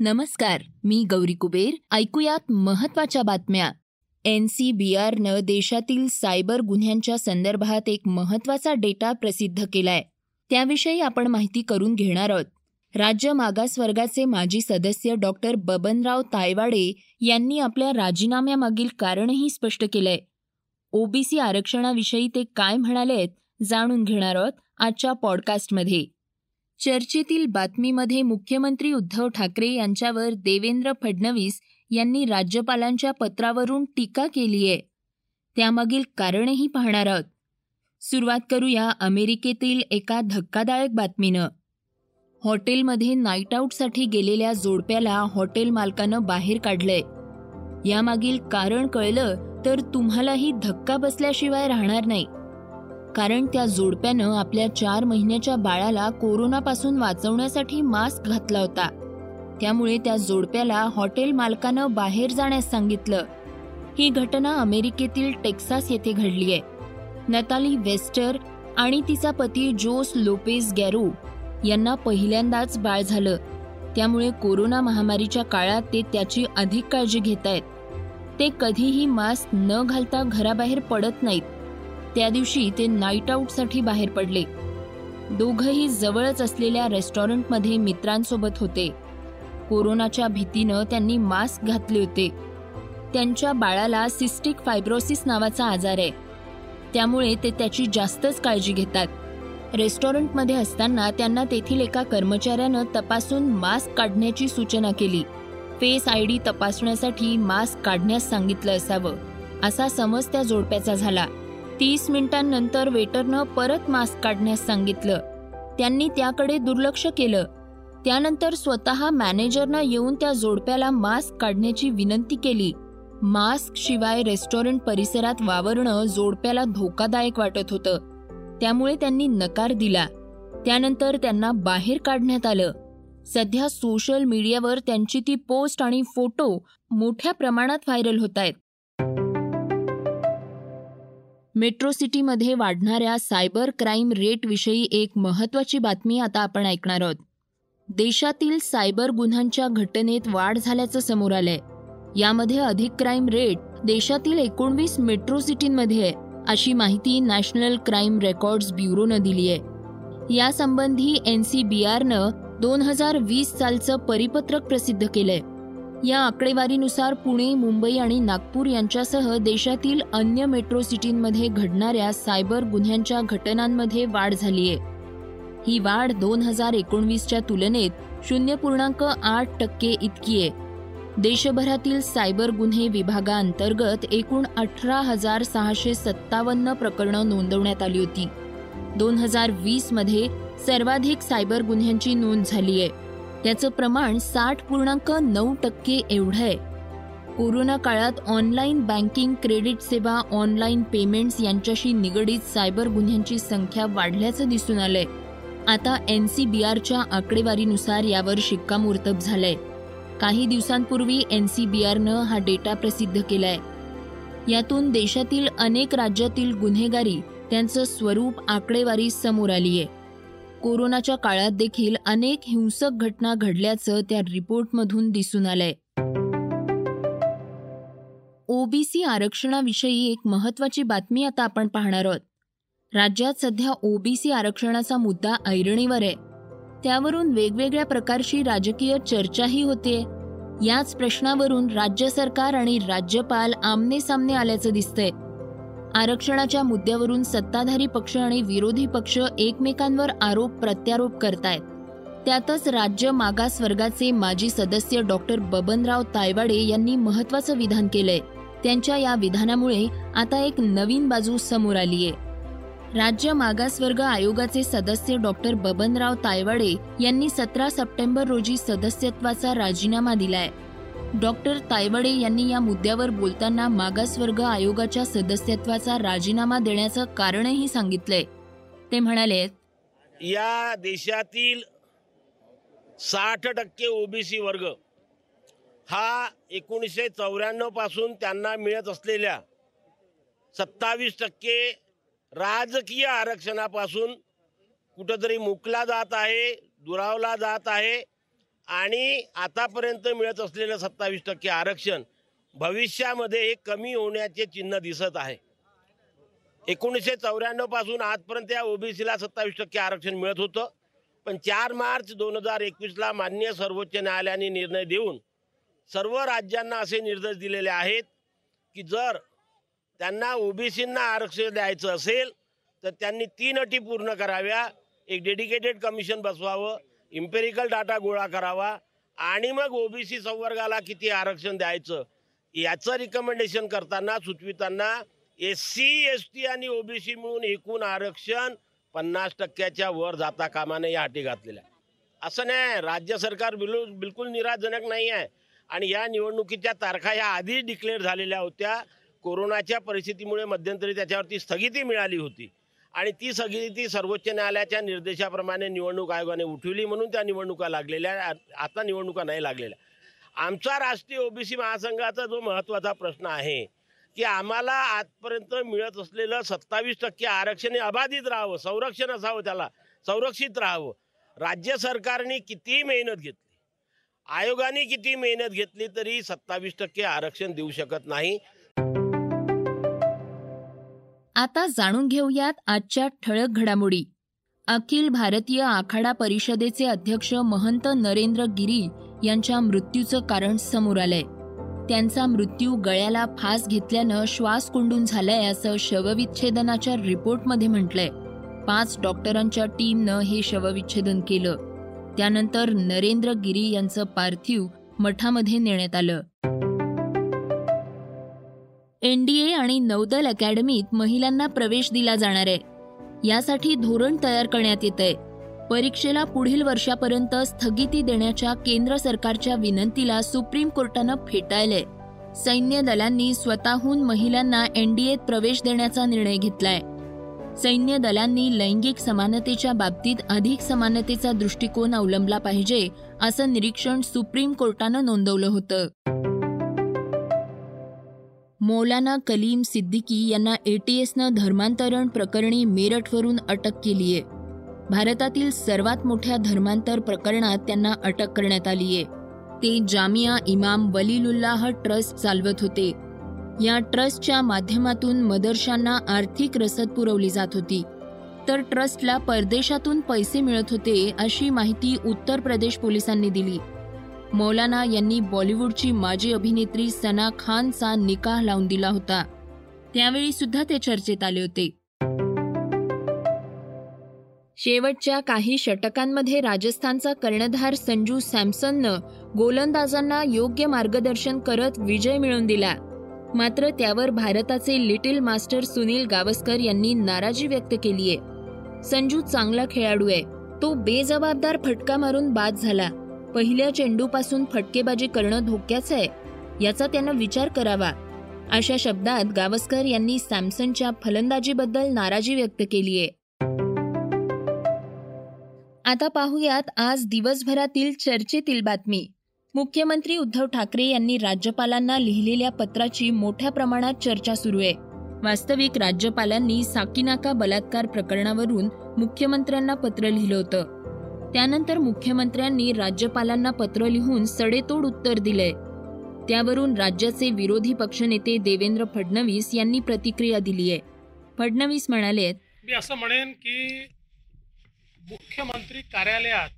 नमस्कार मी गौरी कुबेर. ऐकूयात महत्त्वाच्या बातम्या. एन सी बी आरनं देशातील सायबर गुन्ह्यांच्या संदर्भात एक महत्त्वाचा डेटा प्रसिद्ध केलाय. त्याविषयी आपण माहिती करून घेणार आहोत. राज्य मागासवर्गाचे माजी सदस्य डॉक्टर बबनराव तायवाडे यांनी आपल्या राजीनाम्यामागील कारणही स्पष्ट केलंय. ओबीसी आरक्षणाविषयी ते काय म्हणालेत जाणून घेणार आहोत आजच्या पॉडकास्टमध्ये. चर्चेतील बातमीमध्ये मुख्यमंत्री उद्धव ठाकरे यांच्यावर देवेंद्र फडणवीस यांनी राज्यपालांच्या पत्रावरून टीका केली आहे. त्यामागील कारणही पाहणार आहोत. सुरुवात करूया अमेरिकेतील एका धक्कादायक बातमीनं. हॉटेलमध्ये नाईट आऊटसाठी गेलेल्या जोडप्याला हॉटेल मालकानं बाहेर काढलंय. यामागील कारण कळलं तर तुम्हालाही धक्का बसल्याशिवाय राहणार नाही. कारण त्या जोडप्यानं आपल्या चार महिन्याच्या बाळाला कोरोनापासून वाचवण्यासाठी मास्क घातला होता. त्यामुळे त्या जोडप्याला हॉटेल मालकानं बाहेर जाण्यास सांगितलं. ही घटना अमेरिकेतील टेक्सास येथे घडली आहे नताली वेस्टर आणि तिचा पती जोस लोपेज गॅरो यांना पहिल्यांदाच बाळ झालं. त्यामुळे कोरोना महामारीच्या काळात ते त्याची अधिक काळजी घेत आहेत ते कधीही मास्क न घालता घराबाहेर पडत नाहीत. त्या दिवशी ते नाईट आऊटसाठी बाहेर पडले. दोघंही जवळच असलेल्या रेस्टॉरंटमध्ये मित्रांसोबत होते. कोरोनाच्या भीतीनं त्यांनी मास्क घातले होते. त्यांच्या बाळाला सिस्टिक फायब्रोसिस नावाचा आजार आहे. त्यामुळे ते त्याची जास्तच काळजी घेतात. रेस्टॉरंटमध्ये असताना त्यांना तेथील एका कर्मचाऱ्यानं तपासून मास्क काढण्याची सूचना केली. फेस आय डी तपासण्यासाठी मास्क काढण्यास सांगितलं असावं असा समज त्या जोडप्याचा झाला. तीस मिनिटांनंतर वेटरनं परत मास्क काढण्यास सांगितलं. त्यांनी त्याकडे दुर्लक्ष केलं. त्यानंतर स्वतः मॅनेजरनं येऊन त्या जोडप्याला मास्क काढण्याची विनंती केली. मास्क शिवाय रेस्टॉरंट परिसरात वावरणं जोडप्याला धोकादायक वाटत होतं. त्यामुळे त्यांनी नकार दिला. त्यानंतर त्यांना बाहेर काढण्यात आलं. सध्या सोशल मीडियावर त्यांची ती पोस्ट आणि फोटो मोठ्या प्रमाणात व्हायरल होत आहेत. मेट्रो सिटीमध्ये वाढणाऱ्या सायबर क्राईम रेटविषयी एक महत्वाची बातमी आता आपण ऐकणार आहोत. देशातील सायबर गुन्ह्यांच्या घटनेत वाढ झाल्याचं समोर आलंय. यामध्ये अधिक क्राईम रेट देशातील एकोणवीस मेट्रो सिटींमध्ये आहे अशी माहिती नॅशनल क्राईम रेकॉर्ड्स ब्युरोनं दिली आहे. यासंबंधी एन सी बी आरनं दोन हजार वीस सालचं परिपत्रक प्रसिद्ध केलंय. या आकडेवारीनुसार पुणे मुंबई आणि नागपूर यांच्यासह देशातील अन्य मेट्रो सिटींमध्ये घडणाऱ्या सायबर गुन्ह्यांच्या घटनांमध्ये वाढ झालीय. ही वाढ दोन हजार एकोणवीसच्या तुलनेत शून्य पूर्णांक आठ टक्के इतकी आहे. देशभरातील सायबर गुन्हे विभागाअंतर्गत एकूण अठरा हजार सहाशे सत्तावन्न प्रकरणं नोंदवण्यात आली होती. दोन हजार वीसमध्ये सर्वाधिक सायबर गुन्ह्यांची नोंद झाली आहे त्याचं प्रमाण साठ पूर्णांक नऊ टक्के एवढं आहे. कोरोना काळात ऑनलाईन बँकिंग क्रेडिट सेवा ऑनलाईन पेमेंट्स यांच्याशी निगडीत सायबर गुन्ह्यांची संख्या वाढल्याचं दिसून आलंय. आता एन सी बी आरच्या आकडेवारीनुसार यावर शिक्कामोर्तब झालंय. काही दिवसांपूर्वी एन सी बी आरनं हा डेटा प्रसिद्ध केलाय. यातून देशातील अनेक राज्यातील गुन्हेगारी त्यांचं स्वरूप आकडेवारी समोर आली आहे कोरोनाच्या काळात देखील अनेक हिंसक घटना घडल्याचं त्या रिपोर्टमधून दिसून आलंय. ओबीसी आरक्षणाविषयी एक महत्वाची बातमी आता आपण पाहणार आहोत. राज्यात सध्या ओबीसी आरक्षणाचा मुद्दा ऐरणीवर आहे. त्यावरून वेगवेगळ्या प्रकारची राजकीय चर्चाही होते. याच प्रश्नावरून राज्य सरकार आणि राज्यपाल आमने सामने आल्याचं दिसतंय. आरक्षणाच्या मुद्द्यावरून सत्ताधारी पक्ष आणि विरोधी पक्ष एकमेकांवर आरोप प्रत्यारोप करतायत. त्यातच राज्य मागास वर्गाचे माजी सदस्य डॉक्टर बबनराव तायवाडे यांनी महत्वाचं विधान केलंय. त्यांच्या या विधानामुळे आता एक नवीन बाजू समोर आलीय. राज्य मागासवर्ग आयोगाचे सदस्य डॉक्टर बबनराव तायवाडे यांनी सतरा सप्टेंबर रोजी सदस्यत्वाचा राजीनामा दिलाय. डॉक्टर तायवडे यांनी या मुद्द्यावर बोलताना मागासवर्ग आयोगाच्या सदस्यत्वाचा राजीनामा देण्याचं कारणही सांगितलंय. ते म्हणाले या देशातील साठ टक्के ओबीसी वर्ग हा एकोणीसशे चौऱ्याण्णवपासून त्यांना मिळत असलेल्या सत्तावीस टक्के राजकीय आरक्षणापासून कुठंतरी मुकला जात आहे दुरावला जात आहे. आणि आतापर्यंत मिळत असलेलं सत्तावीस टक्के आरक्षण भविष्यामध्ये हे कमी होण्याचे चिन्ह दिसत आहे. एकोणीसशे चौऱ्याण्णवपासून आजपर्यंत या ओबीसीला सत्तावीस टक्के आरक्षण मिळत होतं. पण चार मार्च दोन हजार एकवीसला मान्य सर्वोच्च न्यायालयाने निर्णय देऊन सर्व राज्यांना असे निर्देश दिलेले आहेत की जर त्यांना ओबीसींना आरक्षण द्यायचं असेल तर त्यांनी तीन अटी पूर्ण कराव्या. एक डेडिकेटेड कमिशन बसवावं इम्पेरिकल डाटा गोळा करावा आणि मग ओबीसी संवर्गाला किती आरक्षण द्यायचं याचं रिकमेंडेशन करताना सुचविताना एस सी एस टी आणि ओबीसी मिळून एकूण आरक्षण पन्नास टक्क्याच्या वर जाता कामाने या अटी घातलेल्या. असं नाही राज्य सरकार बिलू बिलकुल निराशजनक नाही आहे. आणि या निवडणुकीच्या तारखा या आधीच डिक्लेअर झालेल्या होत्या. कोरोनाच्या परिस्थितीमुळे मध्यंतरी त्याच्यावरती स्थगिती मिळाली होती. आणि ती सगळी ती सर्वोच्च न्यायालयाच्या निर्देशाप्रमाणे निवडणूक आयोगाने उठवली म्हणून त्या निवडणुका लागलेल्या आता निवडणुका नाही लागलेल्या. आमचा राष्ट्रीय ओबीसी महासंघाचा जो महत्त्वाचा प्रश्न आहे की आम्हाला आजपर्यंत मिळत असलेलं सत्तावीस टक्के आरक्षण हे अबाधित राहावं संरक्षण असावं त्याला संरक्षित राहावं. राज्य सरकारने कितीही मेहनत घेतली? आयोगाने किती मेहनत घेतली तरी सत्तावीस टक्के आरक्षण देऊ शकत नाही. आता जाणून घेऊयात आजच्या ठळक घडामोडी. अखिल भारतीय आखाडा परिषदेचे अध्यक्ष महंत नरेंद्र गिरी यांच्या मृत्यूचं कारण समोर आलंय. त्यांचा मृत्यू गळ्याला फास घेतल्यानं श्वास कोंडून झालाय असं शवविच्छेदनाच्या रिपोर्टमध्ये म्हटलंय. पाच डॉक्टरांच्या टीमनं हे शवविच्छेदन केलं. त्यानंतर नरेंद्र गिरी यांचं पार्थिव मठामध्ये नेण्यात आलं. एनडीए आणि नौदल अकॅडमीत महिलांना प्रवेश दिला जाणार आहे. यासाठी धोरण तयार करण्यात येत आहे. परीक्षेला पुढील वर्षापर्यंत स्थगिती देण्याच्या केंद्र सरकारच्या विनंतीला सुप्रीम कोर्टानं फेटाळलंय. सैन्य दलांनी स्वतःहून महिलांना एनडीएत प्रवेश देण्याचा निर्णय घेतलाय. सैन्य दलांनी लैंगिक समानतेच्या बाबतीत अधिक समानतेचा दृष्टिकोन अवलंबला पाहिजे असं निरीक्षण सुप्रीम कोर्टानं नोंदवलं होतं. मौलाना कलीम सिद्दीकी यांना एटीएसनं धर्मांतरण प्रकरणी मेरठवरून अटक केली आहे भारतातील सर्वात मोठ्या धर्मांतर प्रकरणात त्यांना अटक करण्यात आली आहे ते जामिया इमाम वलीलुल्लाह ट्रस्ट चालवत होते. या ट्रस्टच्या माध्यमातून मदरशांना आर्थिक रसद पुरवली जात होती. तर ट्रस्टला परदेशातून पैसे मिळत होते अशी माहिती उत्तर प्रदेश पोलिसांनी दिली. मौलाना यांनी बॉलिवूडची माजी अभिनेत्री सना खानचा निकाह लावून दिला होता. त्यावेळी सुद्धा ते चर्चेत आले होते. शेवटच्या काही षटकांमध्ये राजस्थानचा कर्णधार संजू सॅमसननं गोलंदाजांना योग्य मार्गदर्शन करत विजय मिळवून दिला. मात्र त्यावर भारताचे लिटिल मास्टर सुनील गावस्कर यांनी नाराजी व्यक्त केलीय. संजू चांगला खेळाडू आहे. तो बेजबाबदार फटका मारून बाद झाला. पहिल्या चेंडूपासून फटकेबाजी करणं धोक्याचं आहे याचा त्यानं विचार करावा. अशा शब्दात गावस्कर यांनी सॅमसनच्या फलंदाजीबद्दल नाराजी व्यक्त केली आहे. आता पाहूयात आज दिवसभरातील चर्चेतील बातमी. मुख्यमंत्री उद्धव ठाकरे यांनी राज्यपालांना लिहिलेल्या पत्राची मोठ्या प्रमाणात चर्चा सुरू आहे. वास्तविक राज्यपालांनी साकीनाका बलात्कार प्रकरणावरून मुख्यमंत्र्यांना पत्र लिहिलं होतं. त्यानंतर मुख्यमंत्र्यांनी राज्यपालांना पत्र लिहून सडेतोड उत्तर दिलंय. त्यावरून राज्याचे विरोधी पक्षनेते देवेंद्र फडणवीस यांनी प्रतिक्रिया दिली आहे फडणवीस म्हणाले मी असं म्हणेन की मुख्यमंत्री कार्यालयात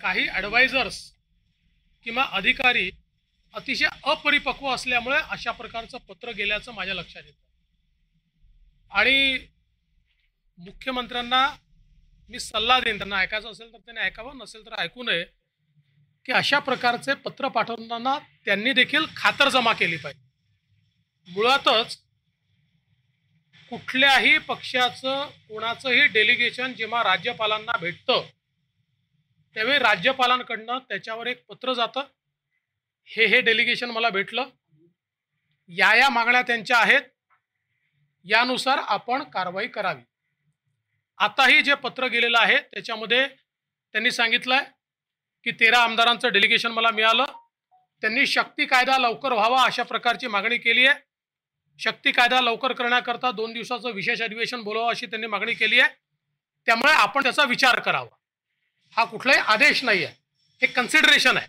काही ॲडवायझर्स किंवा अधिकारी अतिशय अपरिपक्व असल्यामुळे अशा प्रकारचं पत्र गेल्याचं माझ्या लक्षात येतं. आणि मुख्यमंत्र्यांना मी सल्ला देईन. त्यांना ऐकायचं असेल तर त्यांनी ऐकावं नसेल तर ऐकू नये. की अशा प्रकारचे पत्र पाठवताना त्यांनी देखील खातरजमा केली पाहिजे. मुळातच कुठल्याही पक्षाचं कोणाचंही डेलिगेशन जेव्हा राज्यपालांना भेटतं त्यावेळी राज्यपालांकडनं त्याच्यावर एक पत्र जातं. हे हे डेलिगेशन मला भेटलं. या या मागण्या त्यांच्या आहेत. यानुसार आपण कारवाई करावी. आताही जे पत्र गेलेलं आहे त्याच्यामध्ये त्यांनी सांगितलं आहे की तेरा आमदारांचं डेलिगेशन मला मिळालं. त्यांनी शक्ती कायदा लवकर व्हावा अशा प्रकारची मागणी केली आहे. शक्ती कायदा लवकर करण्याकरता दोन दिवसाचं विशेष अधिवेशन बोलावं अशी त्यांनी मागणी केली आहे. त्यामुळे आपण त्याचा विचार करावा. हा कुठलाही आदेश नाही आहे हे कन्सिडरेशन आहे.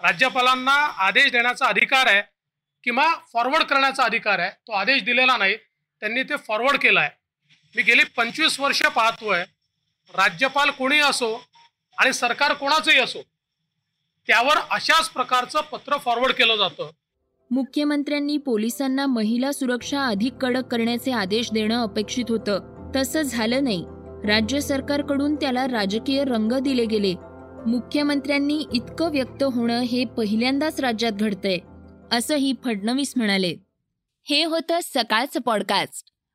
राज्यपालांना आदेश देण्याचा अधिकार आहे किंवा फॉरवर्ड करण्याचा अधिकार आहे तो आदेश दिलेला नाही. त्यांनी ते फॉरवर्ड केला आहे मी गेली पंचवीस वर्ष पाहतोय. राज्यपाल कोणी असो आणि सरकार कोणाचंही असो त्यावर अशाच प्रकारचं पत्र फॉरवर्ड केलं जातं. मुख्यमंत्र्यांनी पोलिसांना महिला सुरक्षा अधिक कडक करण्याचे आदेश देणं अपेक्षित होतं. तसं झालं नाही. राज्य सरकारकडून त्याला राजकीय रंग दिले गेले. मुख्यमंत्र्यांनी इतकं व्यक्त होणं हे पहिल्यांदाच राज्यात घडतंय असंही फडणवीस म्हणाले. हे होतं सकाळचं पॉडकास्ट